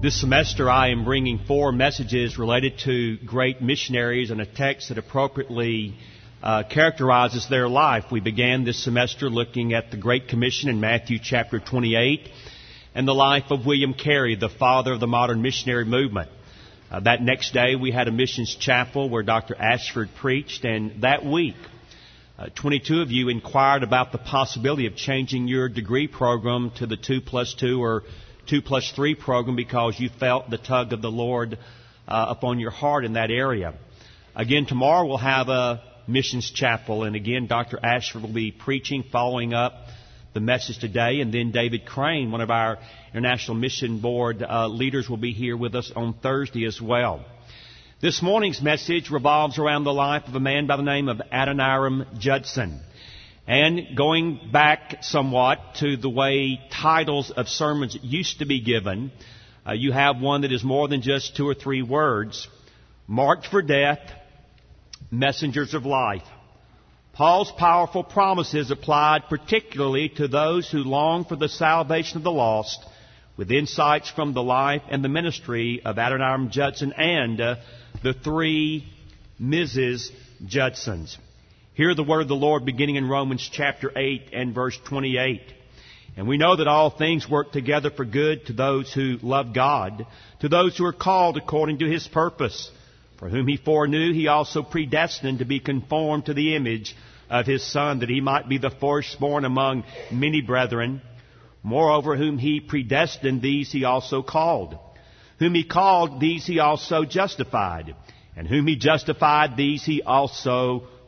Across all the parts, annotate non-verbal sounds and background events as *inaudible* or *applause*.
This semester, I am bringing four messages related to great missionaries and a text that appropriately uh, characterizes their life. We began this semester looking at the Great Commission in Matthew chapter 28 and the life of William Carey, the father of the modern missionary movement. Uh, that next day, we had a missions chapel where Dr. Ashford preached, and that week, uh, 22 of you inquired about the possibility of changing your degree program to the 2 plus 2 or 2 plus 3 program because you felt the tug of the Lord uh, upon your heart in that area. Again, tomorrow we'll have a missions chapel, and again, Dr. Ashford will be preaching, following up the message today, and then David Crane, one of our International Mission Board uh, leaders, will be here with us on Thursday as well. This morning's message revolves around the life of a man by the name of Adoniram Judson. And going back somewhat to the way titles of sermons used to be given, uh, you have one that is more than just two or three words. Marked for death, messengers of life. Paul's powerful promises applied particularly to those who long for the salvation of the lost, with insights from the life and the ministry of Adoniram Judson and uh, the three Mrs. Judsons. Hear the word of the Lord beginning in Romans chapter 8 and verse 28. And we know that all things work together for good to those who love God, to those who are called according to His purpose. For whom He foreknew, He also predestined to be conformed to the image of His Son, that He might be the firstborn among many brethren. Moreover, whom He predestined, these He also called. Whom He called, these He also justified. And whom He justified, these He also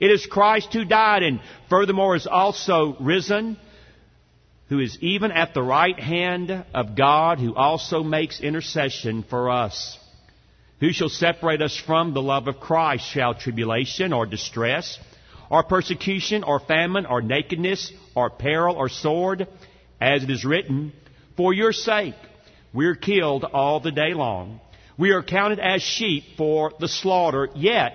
It is Christ who died and furthermore is also risen, who is even at the right hand of God, who also makes intercession for us. Who shall separate us from the love of Christ? Shall tribulation or distress, or persecution, or famine, or nakedness, or peril, or sword? As it is written, For your sake we're killed all the day long. We are counted as sheep for the slaughter, yet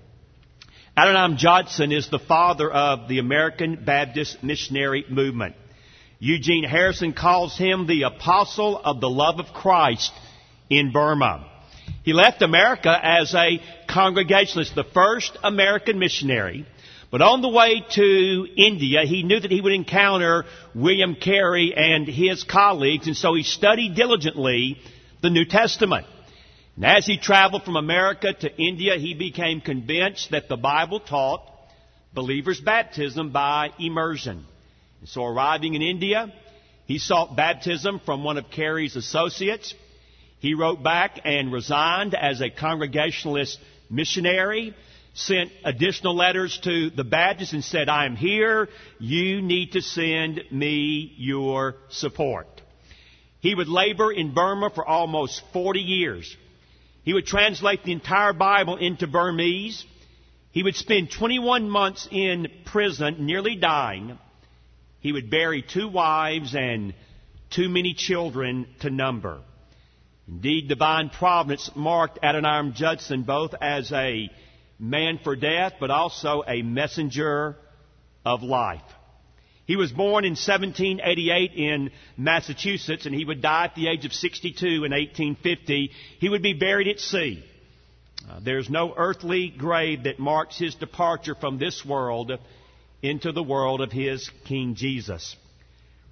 Adoniram Judson is the father of the American Baptist missionary movement. Eugene Harrison calls him the apostle of the love of Christ in Burma. He left America as a Congregationalist, the first American missionary. But on the way to India, he knew that he would encounter William Carey and his colleagues, and so he studied diligently the New Testament. And as he traveled from America to India, he became convinced that the Bible taught believers' baptism by immersion. And so arriving in India, he sought baptism from one of Carey's associates. He wrote back and resigned as a Congregationalist missionary, sent additional letters to the Baptists and said, I am here. You need to send me your support. He would labor in Burma for almost 40 years. He would translate the entire Bible into Burmese. He would spend 21 months in prison, nearly dying. He would bury two wives and too many children to number. Indeed, divine providence marked Adoniram Judson both as a man for death, but also a messenger of life. He was born in 1788 in Massachusetts, and he would die at the age of 62 in 1850. He would be buried at sea. Uh, there's no earthly grave that marks his departure from this world into the world of his King Jesus.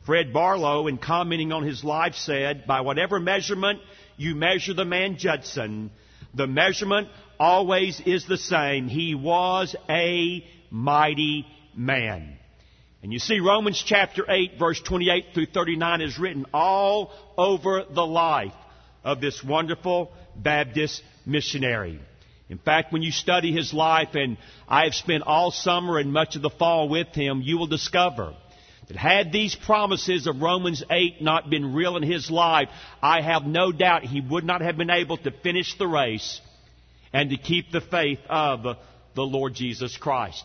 Fred Barlow, in commenting on his life, said, By whatever measurement you measure the man Judson, the measurement always is the same. He was a mighty man. And you see, Romans chapter 8, verse 28 through 39 is written all over the life of this wonderful Baptist missionary. In fact, when you study his life, and I have spent all summer and much of the fall with him, you will discover that had these promises of Romans 8 not been real in his life, I have no doubt he would not have been able to finish the race and to keep the faith of the Lord Jesus Christ.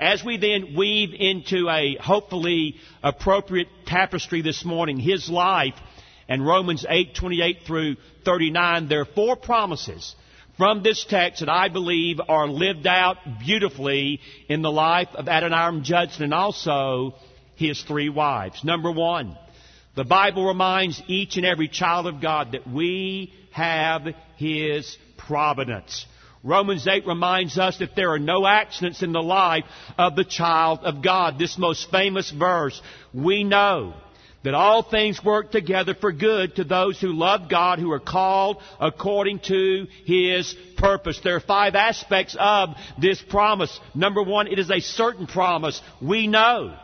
As we then weave into a hopefully appropriate tapestry this morning, his life and Romans 8, 28 through 39, there are four promises from this text that I believe are lived out beautifully in the life of Adoniram Judson and also his three wives. Number one, the Bible reminds each and every child of God that we have His providence. Romans 8 reminds us that there are no accidents in the life of the child of God. This most famous verse, we know that all things work together for good to those who love God, who are called according to His purpose. There are five aspects of this promise. Number one, it is a certain promise. We know.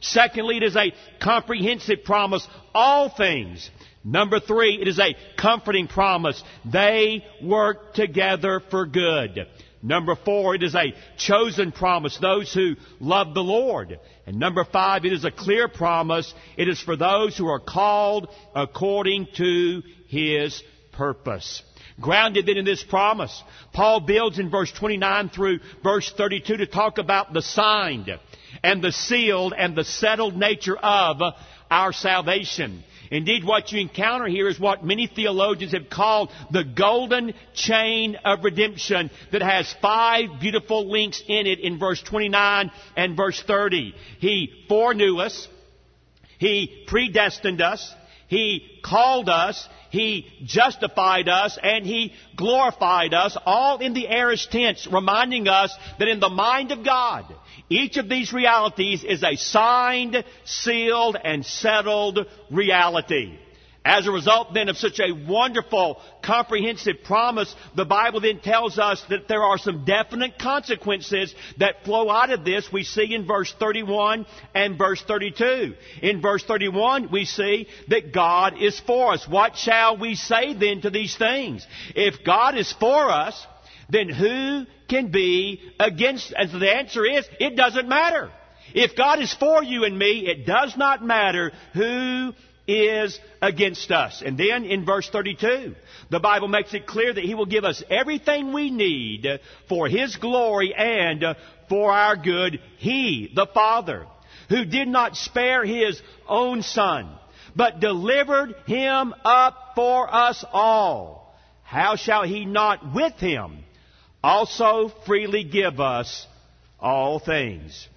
Secondly, it is a comprehensive promise. All things Number three, it is a comforting promise. They work together for good. Number four, it is a chosen promise, those who love the Lord. And number five, it is a clear promise. It is for those who are called according to His purpose. Grounded then in this promise, Paul builds in verse 29 through verse 32 to talk about the signed and the sealed and the settled nature of our salvation. Indeed, what you encounter here is what many theologians have called the golden chain of redemption that has five beautiful links in it in verse 29 and verse 30. He foreknew us. He predestined us. He called us. He justified us and He glorified us, all in the aorist tense, reminding us that in the mind of God, each of these realities is a signed, sealed, and settled reality. As a result then of such a wonderful, comprehensive promise, the Bible then tells us that there are some definite consequences that flow out of this. We see in verse 31 and verse 32. In verse 31, we see that God is for us. What shall we say then to these things? If God is for us, then who can be against? And the answer is, it doesn't matter. If God is for you and me, it does not matter who is against us. And then in verse 32, the Bible makes it clear that He will give us everything we need for His glory and for our good. He, the Father, who did not spare His own Son, but delivered Him up for us all. How shall He not with Him also freely give us all things.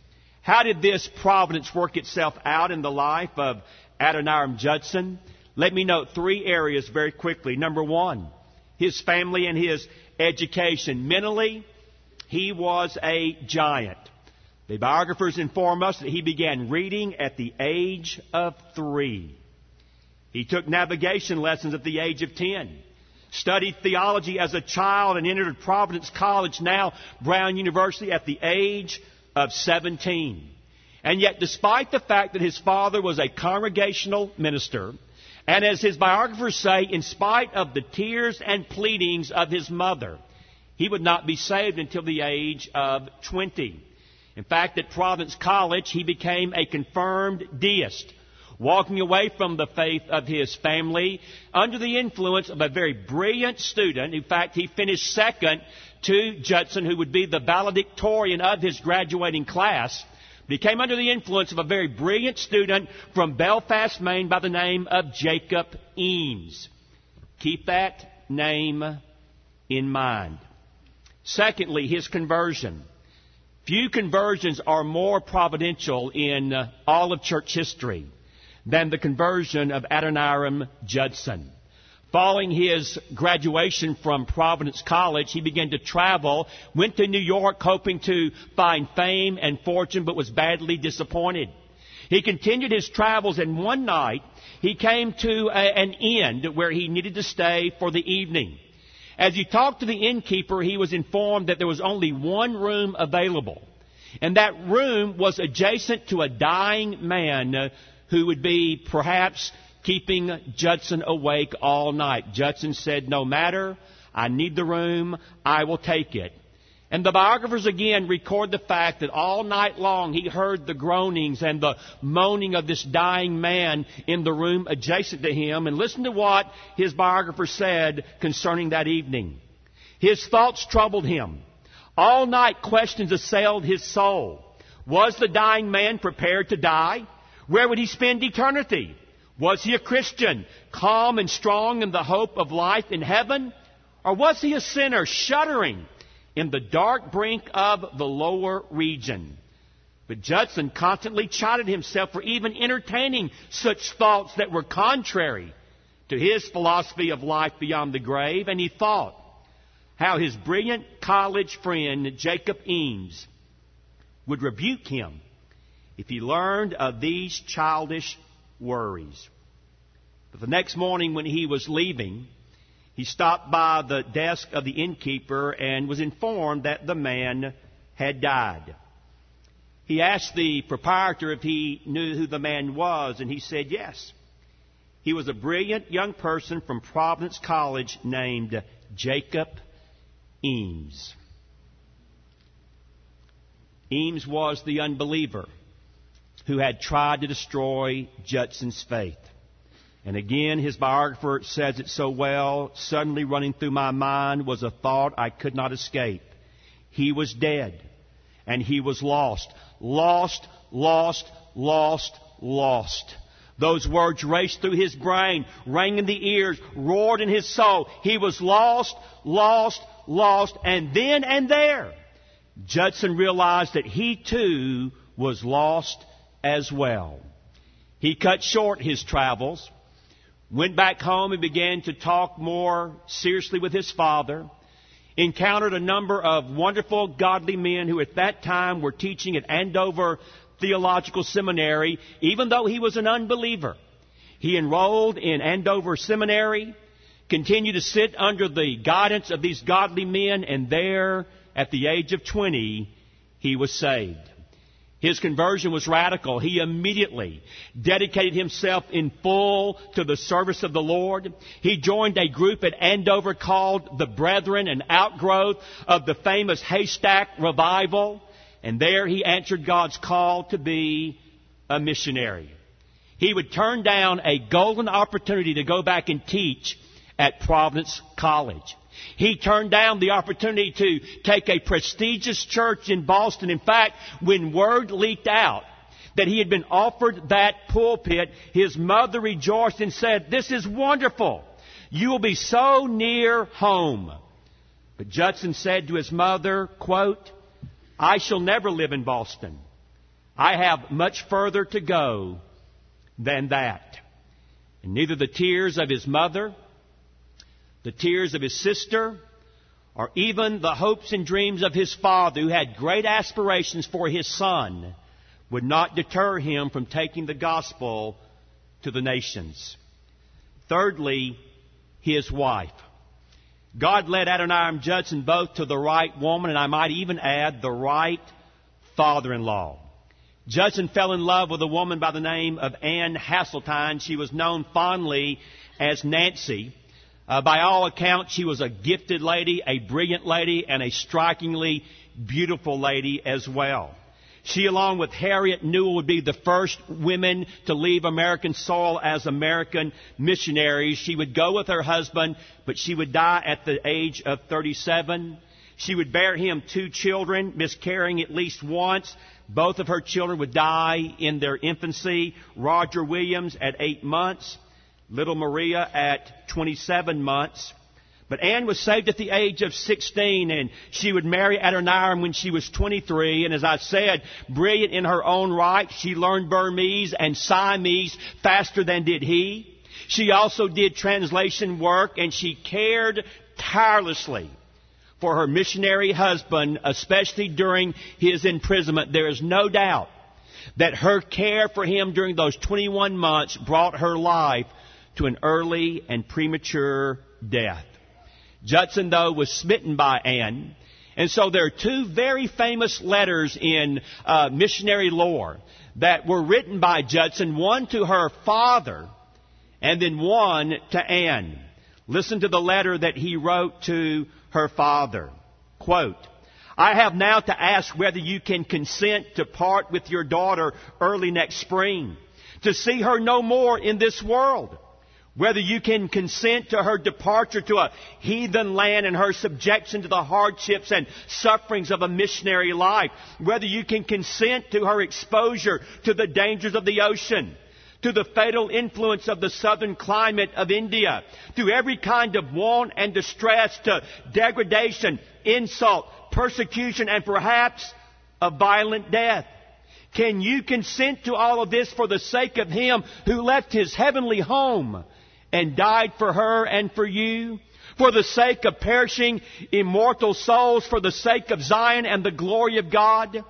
How did this providence work itself out in the life of Adoniram Judson? Let me note three areas very quickly. Number one, his family and his education. Mentally, he was a giant. The biographers inform us that he began reading at the age of three. He took navigation lessons at the age of ten studied theology as a child and entered Providence College, now Brown University, at the age of 17. And yet, despite the fact that his father was a congregational minister, and as his biographers say, in spite of the tears and pleadings of his mother, he would not be saved until the age of 20. In fact, at Providence College, he became a confirmed deist walking away from the faith of his family under the influence of a very brilliant student. In fact, he finished second to Judson, who would be the valedictorian of his graduating class. He came under the influence of a very brilliant student from Belfast, Maine by the name of Jacob Eames. Keep that name in mind. Secondly, his conversion. Few conversions are more providential in uh, all of church history than the conversion of Adoniram Judson. Following his graduation from Providence College, he began to travel, went to New York hoping to find fame and fortune, but was badly disappointed. He continued his travels and one night he came to a, an inn where he needed to stay for the evening. As he talked to the innkeeper, he was informed that there was only one room available. And that room was adjacent to a dying man who would be perhaps keeping Judson awake all night. Judson said, no matter, I need the room, I will take it. And the biographers again record the fact that all night long he heard the groanings and the moaning of this dying man in the room adjacent to him. And listen to what his biographer said concerning that evening. His thoughts troubled him. All night questions assailed his soul. Was the dying man prepared to die? Where would he spend eternity? Was he a Christian, calm and strong in the hope of life in heaven? Or was he a sinner, shuddering in the dark brink of the lower region? But Judson constantly chided himself for even entertaining such thoughts that were contrary to his philosophy of life beyond the grave, and he thought how his brilliant college friend Jacob Eames would rebuke him if he learned of these childish worries. But the next morning when he was leaving, he stopped by the desk of the innkeeper and was informed that the man had died. He asked the proprietor if he knew who the man was, and he said yes. He was a brilliant young person from Providence College named Jacob Eames. Eames was the unbeliever who had tried to destroy Judson's faith. And again, his biographer says it so well. Suddenly running through my mind was a thought I could not escape. He was dead. And he was lost. Lost, lost, lost, lost. Those words raced through his brain, rang in the ears, roared in his soul. He was lost, lost, lost. And then and there, Judson realized that he too was lost as well. He cut short his travels, went back home and began to talk more seriously with his father, encountered a number of wonderful godly men who at that time were teaching at Andover Theological Seminary, even though he was an unbeliever. He enrolled in Andover Seminary, continued to sit under the guidance of these godly men, and there, at the age of 20, he was saved. His conversion was radical. He immediately dedicated himself in full to the service of the Lord. He joined a group at Andover called the Brethren, an outgrowth of the famous Haystack Revival. And there he answered God's call to be a missionary. He would turn down a golden opportunity to go back and teach at Providence College. He turned down the opportunity to take a prestigious church in Boston. In fact, when word leaked out that he had been offered that pulpit, his mother rejoiced and said, This is wonderful. You will be so near home. But Judson said to his mother, quote, I shall never live in Boston. I have much further to go than that. And neither the tears of his mother the tears of his sister, or even the hopes and dreams of his father, who had great aspirations for his son, would not deter him from taking the gospel to the nations. Thirdly, his wife. God led Adoniram Judson both to the right woman, and I might even add the right father in law. Judson fell in love with a woman by the name of Anne Hasseltine. She was known fondly as Nancy. Uh, by all accounts, she was a gifted lady, a brilliant lady, and a strikingly beautiful lady as well. She, along with Harriet Newell, would be the first women to leave American soil as American missionaries. She would go with her husband, but she would die at the age of 37. She would bear him two children, miscarrying at least once. Both of her children would die in their infancy. Roger Williams at eight months little Maria at 27 months. But Anne was saved at the age of 16 and she would marry Adoniram when she was 23. And as I said, brilliant in her own right, she learned Burmese and Siamese faster than did he. She also did translation work and she cared tirelessly for her missionary husband, especially during his imprisonment. There is no doubt that her care for him during those 21 months brought her life to an early and premature death. Judson, though, was smitten by Anne. And so there are two very famous letters in uh, missionary lore that were written by Judson, one to her father and then one to Anne. Listen to the letter that he wrote to her father. Quote, I have now to ask whether you can consent to part with your daughter early next spring, to see her no more in this world. Whether you can consent to her departure to a heathen land and her subjection to the hardships and sufferings of a missionary life. Whether you can consent to her exposure to the dangers of the ocean to the fatal influence of the southern climate of India, to every kind of want and distress, to degradation, insult, persecution, and perhaps a violent death. Can you consent to all of this for the sake of Him who left His heavenly home and died for her and for you? For the sake of perishing immortal souls, for the sake of Zion and the glory of God?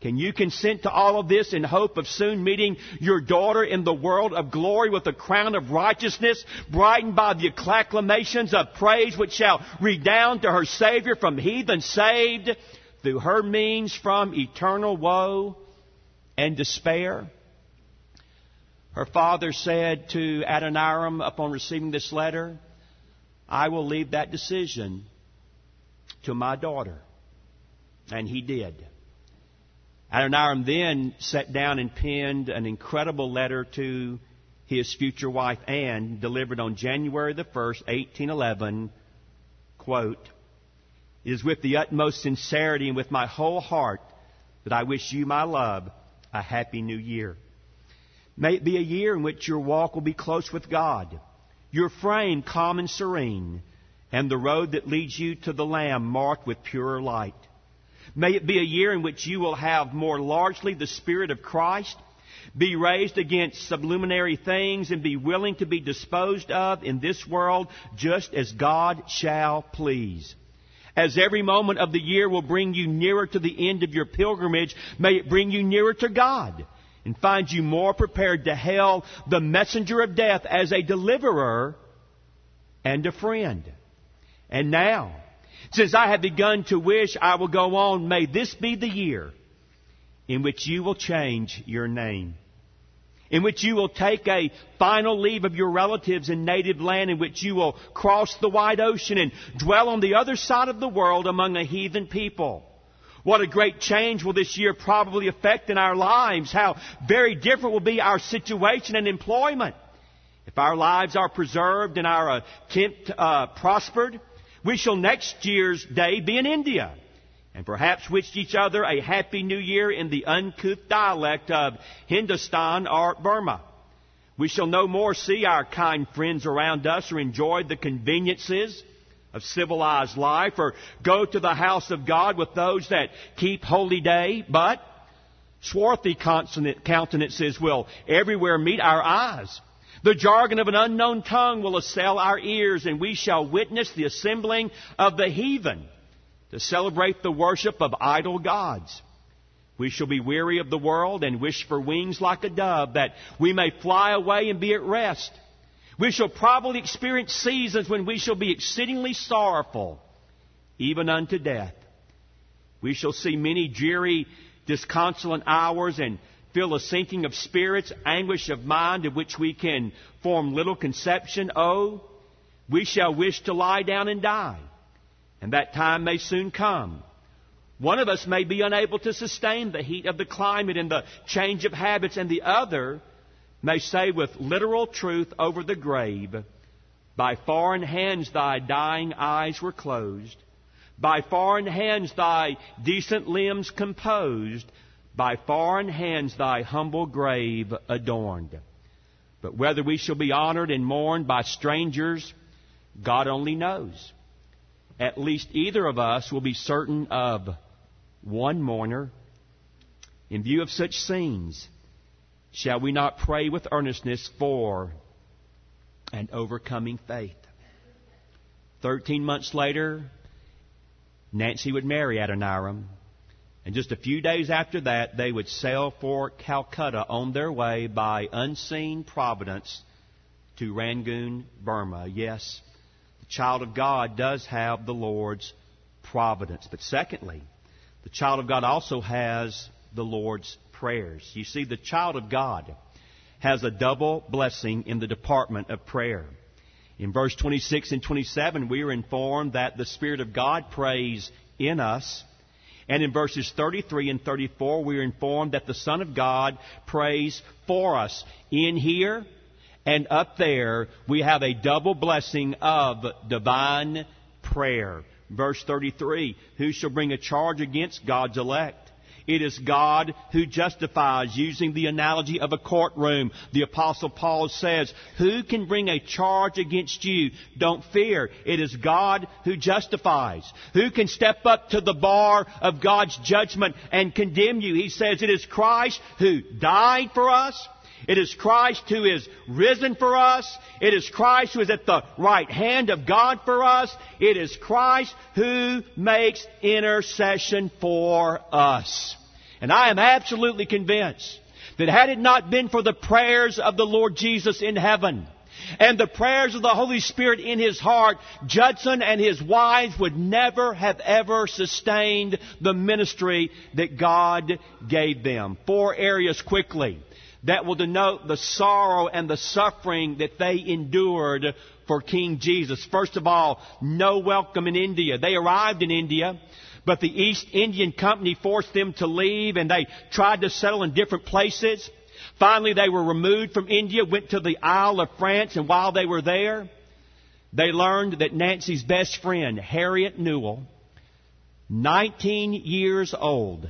Can you consent to all of this in hope of soon meeting your daughter in the world of glory with a crown of righteousness, brightened by the acclamations of praise which shall redound to her Savior from heathen saved through her means from eternal woe and despair? Her father said to Adoniram upon receiving this letter, I will leave that decision to my daughter. And he did. Adoniram then sat down and penned an incredible letter to his future wife Anne, delivered on January the 1st, 1811. Quote, It is with the utmost sincerity and with my whole heart that I wish you, my love, a happy new year. May it be a year in which your walk will be close with God, your frame calm and serene, and the road that leads you to the Lamb marked with purer light. May it be a year in which you will have more largely the Spirit of Christ, be raised against sublunary things, and be willing to be disposed of in this world just as God shall please. As every moment of the year will bring you nearer to the end of your pilgrimage, may it bring you nearer to God and find you more prepared to hail the messenger of death as a deliverer and a friend. And now, since I have begun to wish I will go on, may this be the year in which you will change your name. In which you will take a final leave of your relatives and native land, in which you will cross the wide ocean and dwell on the other side of the world among a heathen people. What a great change will this year probably affect in our lives. How very different will be our situation and employment. If our lives are preserved and our attempt uh, prospered, we shall next year's day be in India, and perhaps wish each other a happy new year in the uncouth dialect of Hindustan or Burma. We shall no more see our kind friends around us or enjoy the conveniences of civilized life or go to the house of God with those that keep holy day, but swarthy countenances will everywhere meet our eyes. The jargon of an unknown tongue will assail our ears, and we shall witness the assembling of the heathen to celebrate the worship of idol gods. We shall be weary of the world and wish for wings like a dove that we may fly away and be at rest. We shall probably experience seasons when we shall be exceedingly sorrowful, even unto death. We shall see many dreary, disconsolate hours and feel a sinking of spirits, anguish of mind of which we can form little conception. Oh, we shall wish to lie down and die, and that time may soon come. One of us may be unable to sustain the heat of the climate and the change of habits, and the other may say with literal truth over the grave, By foreign hands thy dying eyes were closed, by foreign hands thy decent limbs composed, by foreign hands thy humble grave adorned. But whether we shall be honored and mourned by strangers, God only knows. At least either of us will be certain of one mourner. In view of such scenes, shall we not pray with earnestness for an overcoming faith? Thirteen months later, Nancy would marry Adoniram. And just a few days after that, they would sail for Calcutta on their way by unseen providence to Rangoon, Burma. Yes, the child of God does have the Lord's providence. But secondly, the child of God also has the Lord's prayers. You see, the child of God has a double blessing in the department of prayer. In verse 26 and 27, we are informed that the Spirit of God prays in us and in verses 33 and 34, we are informed that the Son of God prays for us. In here and up there, we have a double blessing of divine prayer. Verse 33, who shall bring a charge against God's elect? It is God who justifies, using the analogy of a courtroom. The Apostle Paul says, Who can bring a charge against you? Don't fear. It is God who justifies. Who can step up to the bar of God's judgment and condemn you? He says, It is Christ who died for us. It is Christ who is risen for us. It is Christ who is at the right hand of God for us. It is Christ who makes intercession for us. And I am absolutely convinced that had it not been for the prayers of the Lord Jesus in heaven, and the prayers of the Holy Spirit in his heart, Judson and his wives would never have ever sustained the ministry that God gave them. Four areas quickly that will denote the sorrow and the suffering that they endured for King Jesus. First of all, no welcome in India. They arrived in India. But the East Indian Company forced them to leave and they tried to settle in different places. Finally, they were removed from India, went to the Isle of France, and while they were there, they learned that Nancy's best friend, Harriet Newell, 19 years old,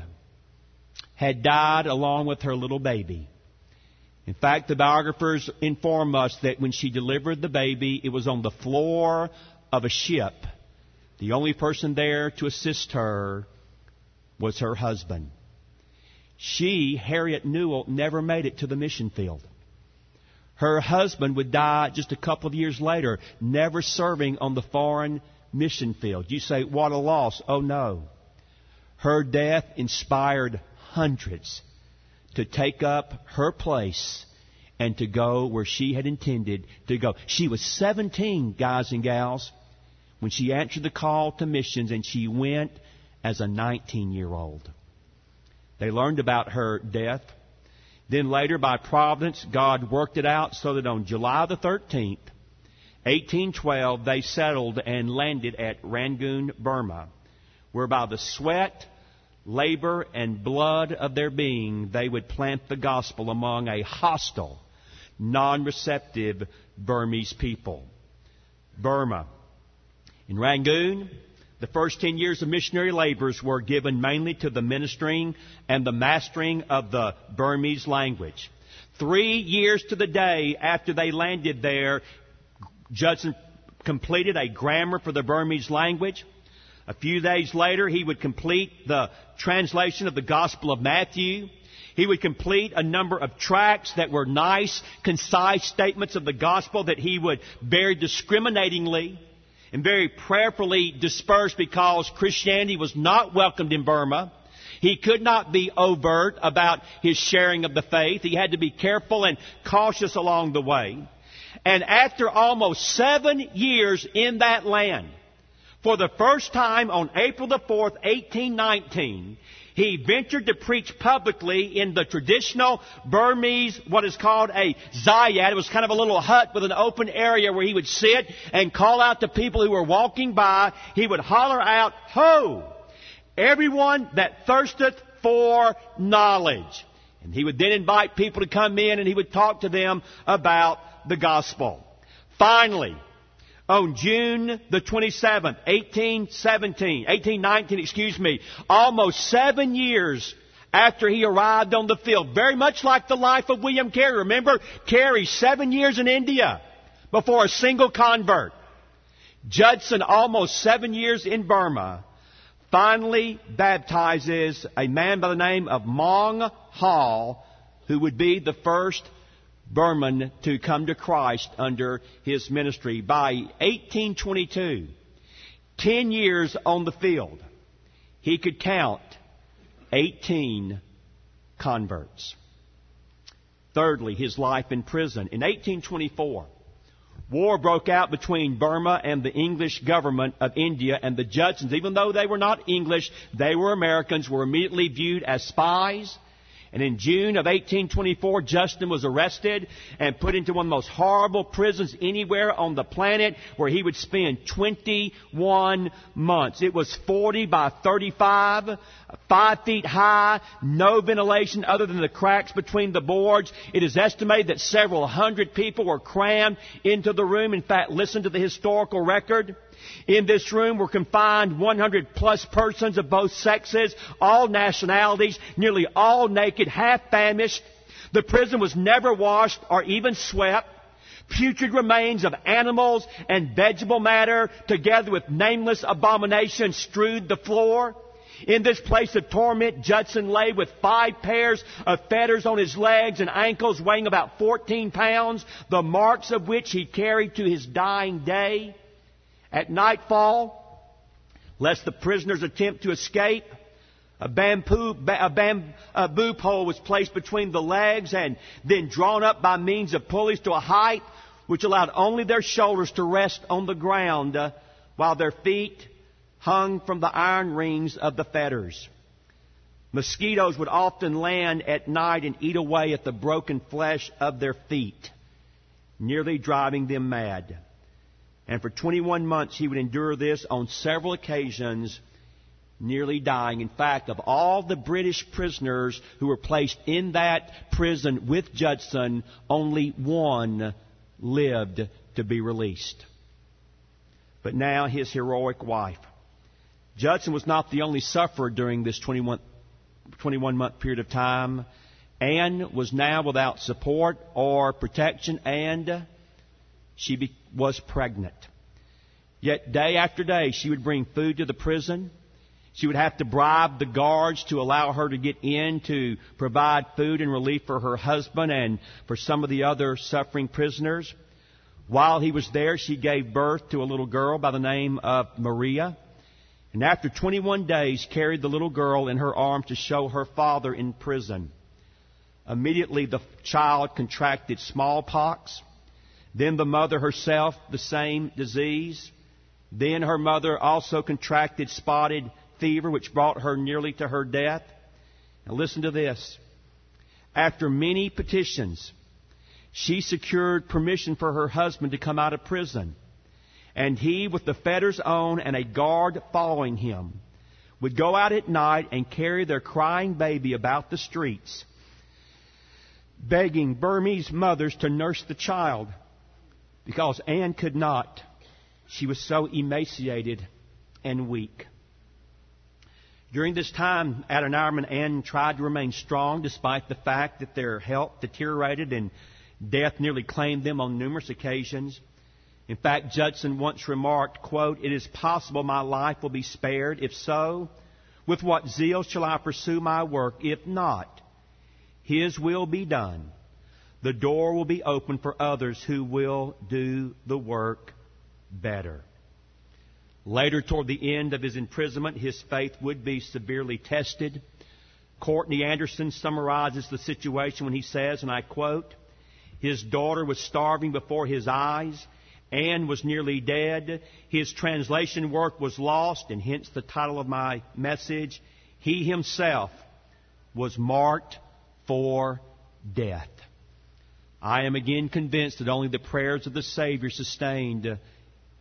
had died along with her little baby. In fact, the biographers inform us that when she delivered the baby, it was on the floor of a ship the only person there to assist her was her husband. She, Harriet Newell, never made it to the mission field. Her husband would die just a couple of years later, never serving on the foreign mission field. You say, what a loss. Oh no. Her death inspired hundreds to take up her place and to go where she had intended to go. She was 17, guys and gals, when she answered the call to missions and she went as a 19 year old. They learned about her death. Then later, by providence, God worked it out so that on July the 13th, 1812, they settled and landed at Rangoon, Burma, where by the sweat, labor, and blood of their being, they would plant the gospel among a hostile, non-receptive Burmese people. Burma, in Rangoon, the first 10 years of missionary labors were given mainly to the ministering and the mastering of the Burmese language. Three years to the day after they landed there, Judson completed a grammar for the Burmese language. A few days later, he would complete the translation of the Gospel of Matthew. He would complete a number of tracts that were nice, concise statements of the gospel that he would very discriminatingly and very prayerfully disperse because Christianity was not welcomed in Burma. He could not be overt about his sharing of the faith. He had to be careful and cautious along the way. And after almost seven years in that land, for the first time on April the 4th, 1819, he ventured to preach publicly in the traditional Burmese, what is called a zayat. It was kind of a little hut with an open area where he would sit and call out to people who were walking by. He would holler out, Ho! Everyone that thirsteth for knowledge. And he would then invite people to come in and he would talk to them about the gospel. Finally, on June the 27th, 1817, 1819, excuse me, almost seven years after he arrived on the field. Very much like the life of William Carey. Remember, Carey, seven years in India before a single convert. Judson, almost seven years in Burma, finally baptizes a man by the name of Mong Hall, who would be the first Burman to come to Christ under his ministry. By 1822, 10 years on the field, he could count 18 converts. Thirdly, his life in prison. In 1824, war broke out between Burma and the English government of India and the Judsons. Even though they were not English, they were Americans, were immediately viewed as spies and in June of 1824, Judson was arrested and put into one of the most horrible prisons anywhere on the planet where he would spend 21 months. It was 40 by 35, 5 feet high, no ventilation other than the cracks between the boards. It is estimated that several hundred people were crammed into the room. In fact, listen to the historical record. In this room were confined 100 plus persons of both sexes, all nationalities, nearly all naked, half famished. The prison was never washed or even swept. Putrid remains of animals and vegetable matter, together with nameless abominations, strewed the floor. In this place of torment, Judson lay with five pairs of fetters on his legs and ankles, weighing about 14 pounds, the marks of which he carried to his dying day. At nightfall, lest the prisoners attempt to escape, a bamboo, a bamboo pole was placed between the legs and then drawn up by means of pulleys to a height which allowed only their shoulders to rest on the ground uh, while their feet hung from the iron rings of the fetters. Mosquitoes would often land at night and eat away at the broken flesh of their feet, nearly driving them mad. And for 21 months he would endure this on several occasions, nearly dying. In fact, of all the British prisoners who were placed in that prison with Judson, only one lived to be released. But now his heroic wife. Judson was not the only sufferer during this 21, 21 month period of time. Anne was now without support or protection and she be, was pregnant. Yet day after day, she would bring food to the prison. She would have to bribe the guards to allow her to get in to provide food and relief for her husband and for some of the other suffering prisoners. While he was there, she gave birth to a little girl by the name of Maria. And after 21 days, carried the little girl in her arms to show her father in prison. Immediately, the child contracted smallpox. Then the mother herself, the same disease. Then her mother also contracted spotted fever, which brought her nearly to her death. Now listen to this. After many petitions, she secured permission for her husband to come out of prison. And he, with the fetters on and a guard following him, would go out at night and carry their crying baby about the streets, begging Burmese mothers to nurse the child because Anne could not. She was so emaciated and weak. During this time, Adoniram and Anne tried to remain strong despite the fact that their health deteriorated and death nearly claimed them on numerous occasions. In fact, Judson once remarked, quote, It is possible my life will be spared. If so, with what zeal shall I pursue my work? If not, His will be done the door will be open for others who will do the work better. Later, toward the end of his imprisonment, his faith would be severely tested. Courtney Anderson summarizes the situation when he says, and I quote, His daughter was starving before his eyes. Anne was nearly dead. His translation work was lost, and hence the title of my message. He himself was marked for death. I am again convinced that only the prayers of the Savior sustained uh,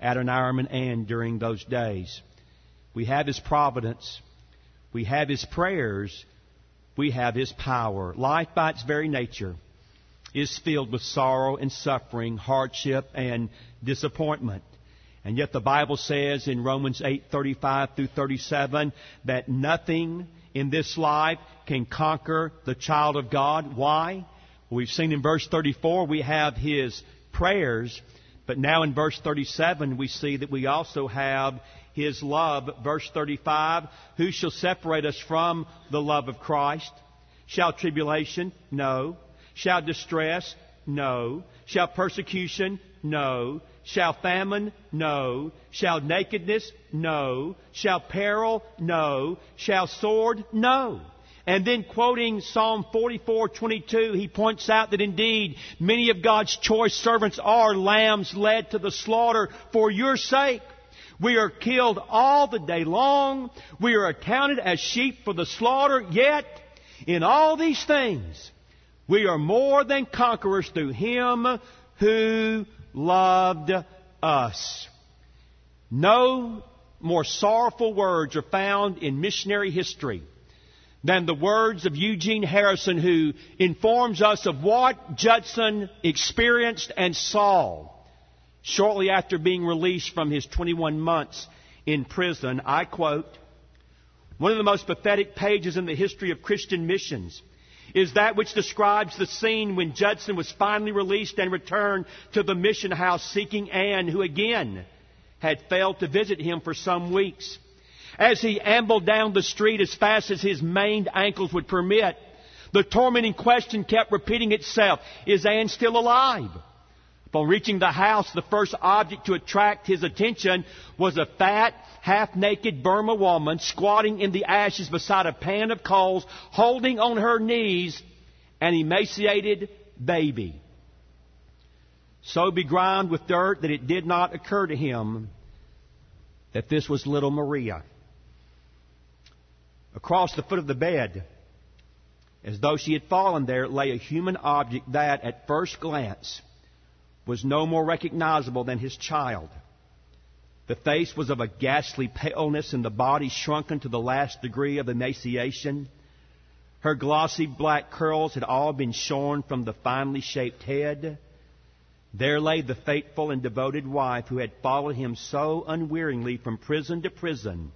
Adoniram and Anne during those days. We have His providence. We have His prayers. We have His power. Life by its very nature is filled with sorrow and suffering, hardship and disappointment. And yet the Bible says in Romans 8:35 through 37 that nothing in this life can conquer the child of God. Why? We've seen in verse 34 we have his prayers, but now in verse 37 we see that we also have his love. Verse 35, who shall separate us from the love of Christ? Shall tribulation? No. Shall distress? No. Shall persecution? No. Shall famine? No. Shall nakedness? No. Shall peril? No. Shall sword? No. And then quoting Psalm 44:22, he points out that indeed many of God's choice servants are lambs led to the slaughter for your sake. We are killed all the day long. We are accounted as sheep for the slaughter. Yet, in all these things, we are more than conquerors through Him who loved us. No more sorrowful words are found in missionary history than the words of Eugene Harrison, who informs us of what Judson experienced and saw shortly after being released from his 21 months in prison. I quote, one of the most pathetic pages in the history of Christian missions is that which describes the scene when Judson was finally released and returned to the mission house seeking Anne, who again had failed to visit him for some weeks. As he ambled down the street as fast as his maimed ankles would permit, the tormenting question kept repeating itself, is Anne still alive? Upon reaching the house, the first object to attract his attention was a fat, half-naked Burman woman squatting in the ashes beside a pan of coals, holding on her knees an emaciated baby. So begrimed with dirt that it did not occur to him that this was little Maria. Across the foot of the bed, as though she had fallen there, lay a human object that, at first glance, was no more recognizable than his child. The face was of a ghastly paleness and the body shrunken to the last degree of emaciation. Her glossy black curls had all been shorn from the finely shaped head. There lay the faithful and devoted wife who had followed him so unwearingly from prison to prison,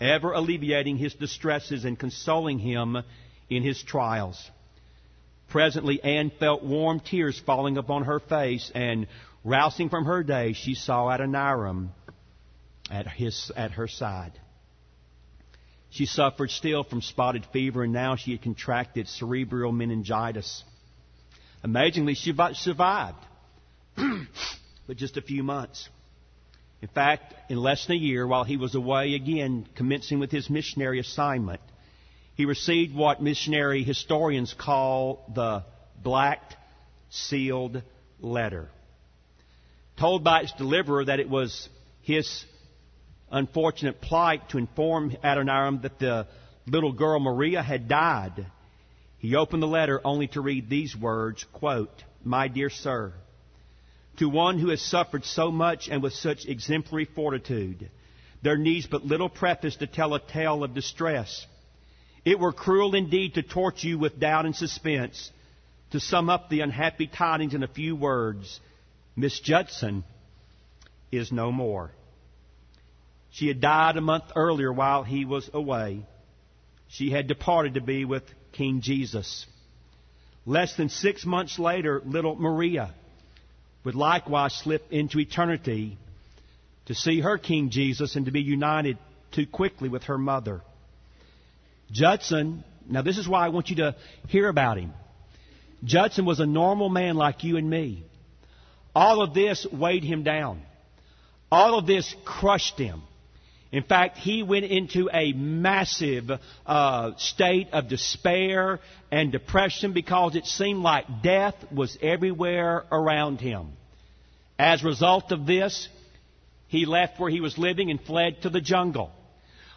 ever alleviating his distresses and consoling him in his trials. Presently, Anne felt warm tears falling upon her face, and rousing from her day, she saw Adoniram at, his, at her side. She suffered still from spotted fever, and now she had contracted cerebral meningitis. Amazingly, she survived, *clears throat* but just a few months. In fact, in less than a year, while he was away again, commencing with his missionary assignment, he received what missionary historians call the black sealed letter. Told by its deliverer that it was his unfortunate plight to inform Adoniram that the little girl Maria had died, he opened the letter only to read these words, quote, My dear sir, to one who has suffered so much and with such exemplary fortitude, there needs but little preface to tell a tale of distress it were cruel indeed to torture you with doubt and suspense. To sum up the unhappy tidings in a few words, Miss Judson is no more. She had died a month earlier while he was away. She had departed to be with King Jesus. Less than six months later, little Maria would likewise slip into eternity to see her King Jesus and to be united too quickly with her mother. Judson, now this is why I want you to hear about him. Judson was a normal man like you and me. All of this weighed him down. All of this crushed him. In fact, he went into a massive uh, state of despair and depression because it seemed like death was everywhere around him. As a result of this, he left where he was living and fled to the jungle.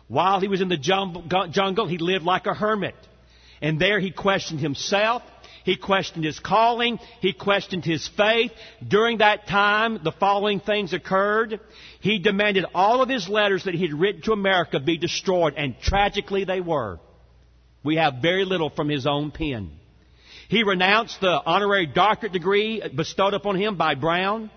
While he was in the jungle, he lived like a hermit. And there he questioned himself. He questioned his calling. He questioned his faith. During that time, the following things occurred. He demanded all of his letters that he had written to America be destroyed, and tragically they were. We have very little from his own pen. He renounced the honorary doctorate degree bestowed upon him by Brown.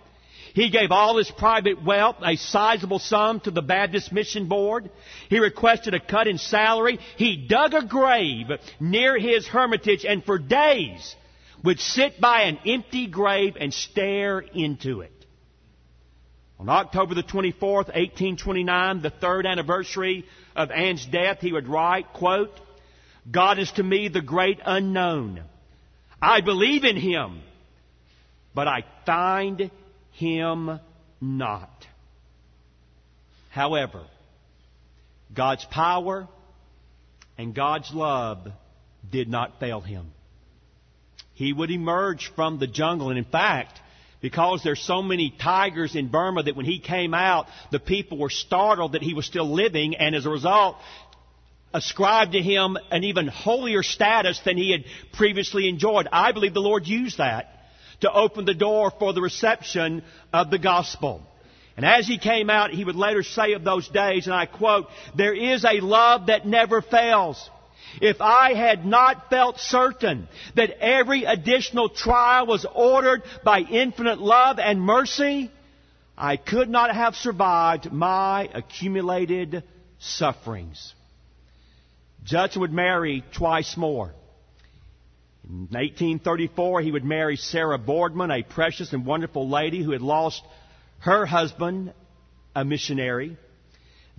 He gave all his private wealth, a sizable sum to the Baptist Mission Board. He requested a cut in salary. He dug a grave near his hermitage and for days would sit by an empty grave and stare into it. On October the 24th, 1829, the third anniversary of Anne's death, he would write, quote, God is to me the great unknown. I believe in Him, but I find Him not. However, God's power and God's love did not fail him. He would emerge from the jungle, and in fact, because there's so many tigers in Burma that when he came out, the people were startled that he was still living, and as a result, ascribed to him an even holier status than he had previously enjoyed. I believe the Lord used that to open the door for the reception of the gospel. And as he came out, he would later say of those days, and I quote, There is a love that never fails. If I had not felt certain that every additional trial was ordered by infinite love and mercy, I could not have survived my accumulated sufferings. Judson would marry twice more. In 1834, he would marry Sarah Boardman, a precious and wonderful lady who had lost her husband, a missionary.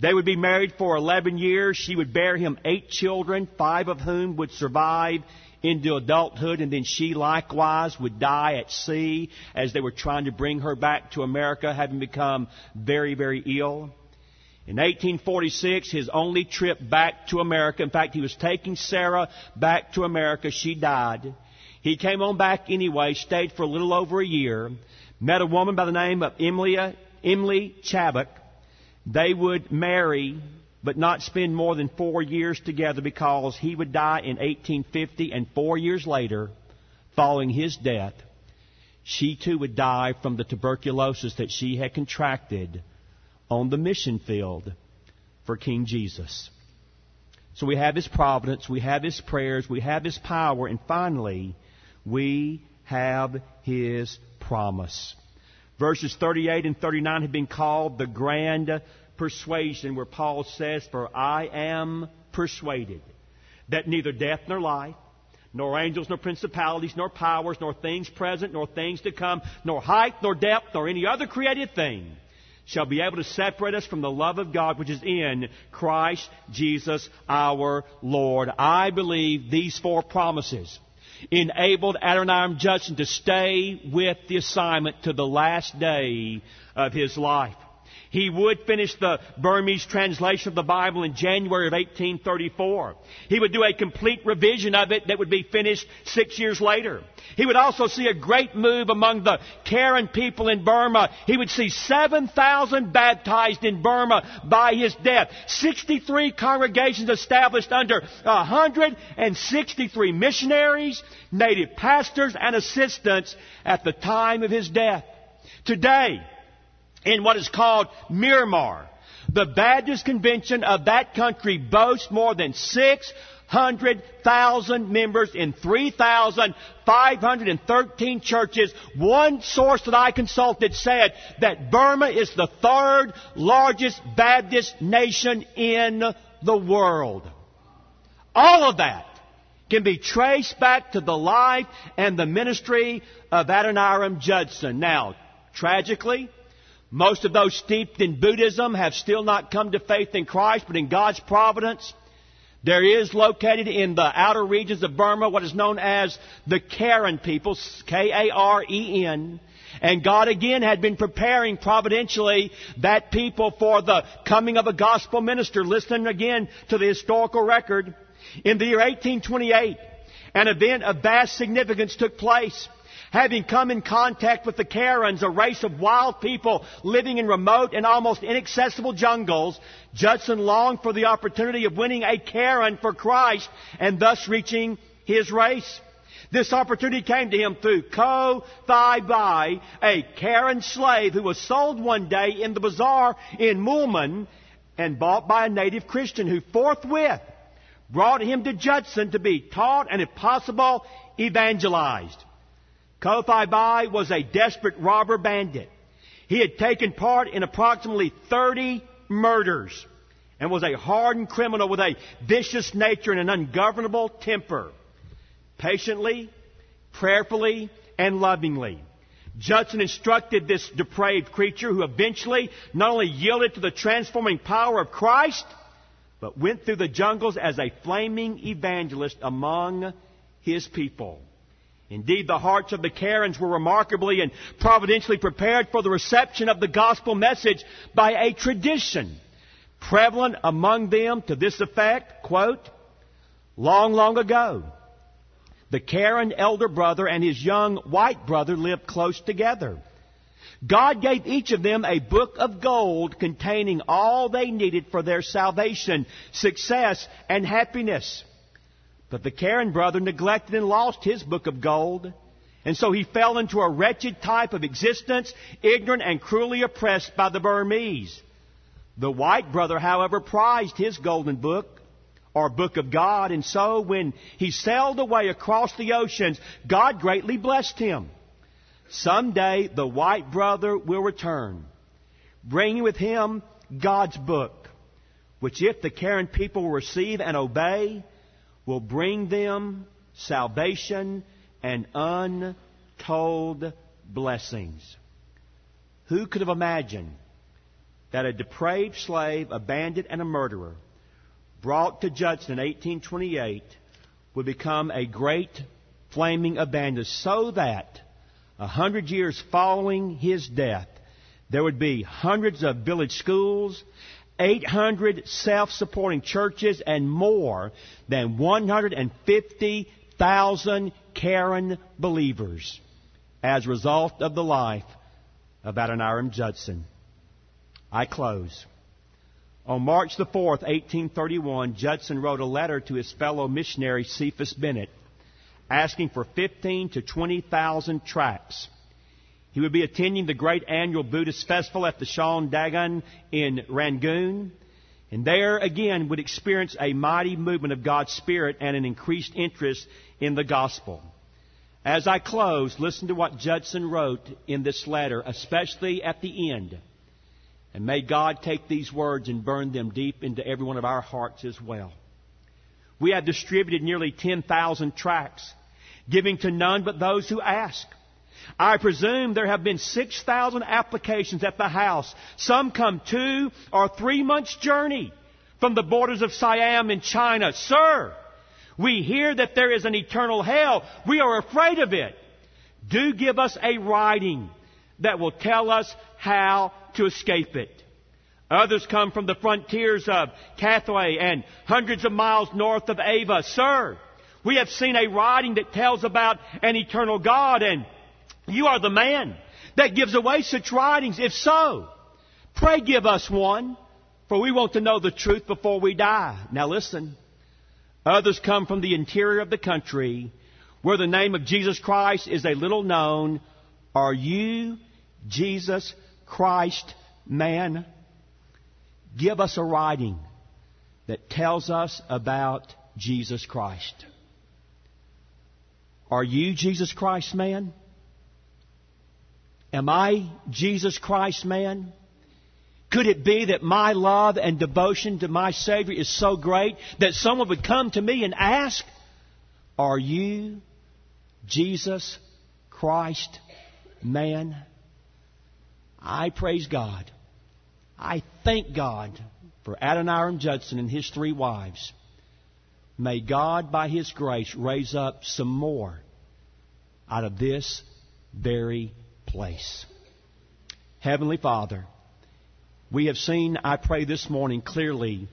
They would be married for 11 years. She would bear him eight children, five of whom would survive into adulthood, and then she likewise would die at sea as they were trying to bring her back to America, having become very, very ill. In 1846, his only trip back to America, in fact, he was taking Sarah back to America. She died. He came on back anyway, stayed for a little over a year, met a woman by the name of Emily, Emily Chubbuck. They would marry, but not spend more than four years together because he would die in 1850, and four years later, following his death, she too would die from the tuberculosis that she had contracted on the mission field for King Jesus. So we have His providence, we have His prayers, we have His power, and finally, we have His promise. Verses 38 and 39 have been called the grand persuasion, where Paul says, For I am persuaded that neither death nor life, nor angels, nor principalities, nor powers, nor things present, nor things to come, nor height, nor depth, nor any other created thing shall be able to separate us from the love of God which is in Christ Jesus our Lord. I believe these four promises enabled Adoniram Judson to stay with the assignment to the last day of his life. He would finish the Burmese translation of the Bible in January of 1834. He would do a complete revision of it that would be finished six years later. He would also see a great move among the Karen people in Burma. He would see 7,000 baptized in Burma by his death. 63 congregations established under 163 missionaries, native pastors, and assistants at the time of his death. Today, in what is called Myanmar. The Baptist Convention of that country boasts more than 600,000 members in 3,513 churches. One source that I consulted said that Burma is the third largest Baptist nation in the world. All of that can be traced back to the life and the ministry of Adoniram Judson. Now, tragically, most of those steeped in Buddhism have still not come to faith in Christ, but in God's providence, there is located in the outer regions of Burma what is known as the Karen people, K-A-R-E-N. And God again had been preparing providentially that people for the coming of a gospel minister. Listen again to the historical record. In the year 1828, an event of vast significance took place. Having come in contact with the Karens, a race of wild people living in remote and almost inaccessible jungles, Judson longed for the opportunity of winning a Karen for Christ and thus reaching his race. This opportunity came to him through Ko Tha Byu, a Karen slave who was sold one day in the bazaar in Moulmein and bought by a native Christian who forthwith brought him to Judson to be taught and if possible evangelized. Ko Tha Byu was a desperate robber bandit. He had taken part in approximately 30 murders and was a hardened criminal with a vicious nature and an ungovernable temper. Patiently, prayerfully, and lovingly, Judson instructed this depraved creature who eventually not only yielded to the transforming power of Christ, but went through the jungles as a flaming evangelist among his people. Indeed, the hearts of the Karens were remarkably and providentially prepared for the reception of the gospel message by a tradition prevalent among them to this effect, quote, long, long ago, the Karen elder brother and his young white brother lived close together. God gave each of them a book of gold containing all they needed for their salvation, success, and happiness. But the Karen brother neglected and lost his book of gold. And so he fell into a wretched type of existence, ignorant and cruelly oppressed by the Burmese. The white brother, however, prized his golden book, or book of God, and so when he sailed away across the oceans, God greatly blessed him. Someday the white brother will return, bringing with him God's book, which if the Karen people will receive and obey, will bring them salvation and untold blessings. Who could have imagined that a depraved slave, a bandit, and a murderer brought to Judson in 1828 would become a great flaming evangelist so that a hundred years following his death, there would be hundreds of village schools, 800 self-supporting churches, and more than 150,000 Karen believers as a result of the life of Adoniram Judson. I close. On March the 4th, 1831, Judson wrote a letter to his fellow missionary Cephas Bennett asking for 15 to 20,000 tracts. He would be attending the great annual Buddhist festival at the Shwedagon in Rangoon. And there again would experience a mighty movement of God's Spirit and an increased interest in the gospel. As I close, listen to what Judson wrote in this letter, especially at the end. And may God take these words and burn them deep into every one of our hearts as well. We have distributed nearly 10,000 tracts giving to none but those who ask. I presume there have been 6,000 applications at the house. Some come two or three months' journey from the borders of Siam in China. Sir, we hear that there is an eternal hell. We are afraid of it. Do give us a writing that will tell us how to escape it. Others come from the frontiers of Cathay and hundreds of miles north of Ava. Sir, we have seen a writing that tells about an eternal God, and you are the man that gives away such writings. If so, pray give us one, for we want to know the truth before we die. Now listen. Others come from the interior of the country where the name of Jesus Christ is a little known. Are you Jesus Christ man? Give us a writing that tells us about Jesus Christ. Are you Jesus Christ man? Am I Jesus Christ man? Could it be that my love and devotion to my Savior is so great that someone would come to me and ask, Are you Jesus Christ man? I praise God. I thank God for Adoniram Judson and his three wives. May God, by His grace, raise up some more out of this very place. Heavenly Father, we have seen, I pray this morning clearly,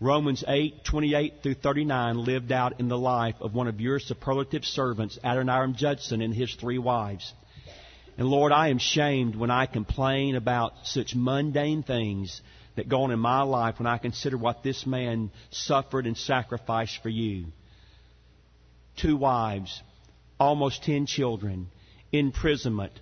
Romans 8, 28 through 39 lived out in the life of one of your superlative servants, Adoniram Judson, and his three wives. And Lord, I am shamed when I complain about such mundane things that go on in my life when I consider what this man suffered and sacrificed for you. Two wives, almost ten children, imprisonment,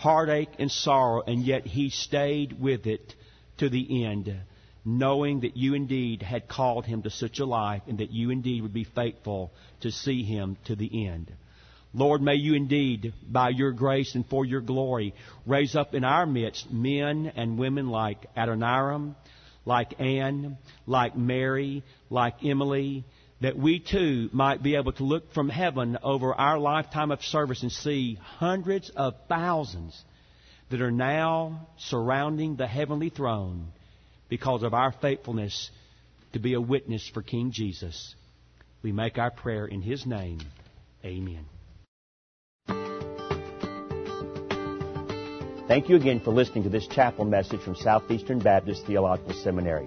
heartache and sorrow, and yet he stayed with it to the end, knowing that you indeed had called him to such a life and that you indeed would be faithful to see him to the end. Lord, may you indeed, by your grace and for your glory, raise up in our midst men and women like Adoniram, like Anne, like Mary, like Emily, that we too might be able to look from heaven over our lifetime of service and see hundreds of thousands that are now surrounding the heavenly throne because of our faithfulness to be a witness for King Jesus. We make our prayer in His name. Amen. Thank you again for listening to this chapel message from Southeastern Baptist Theological Seminary.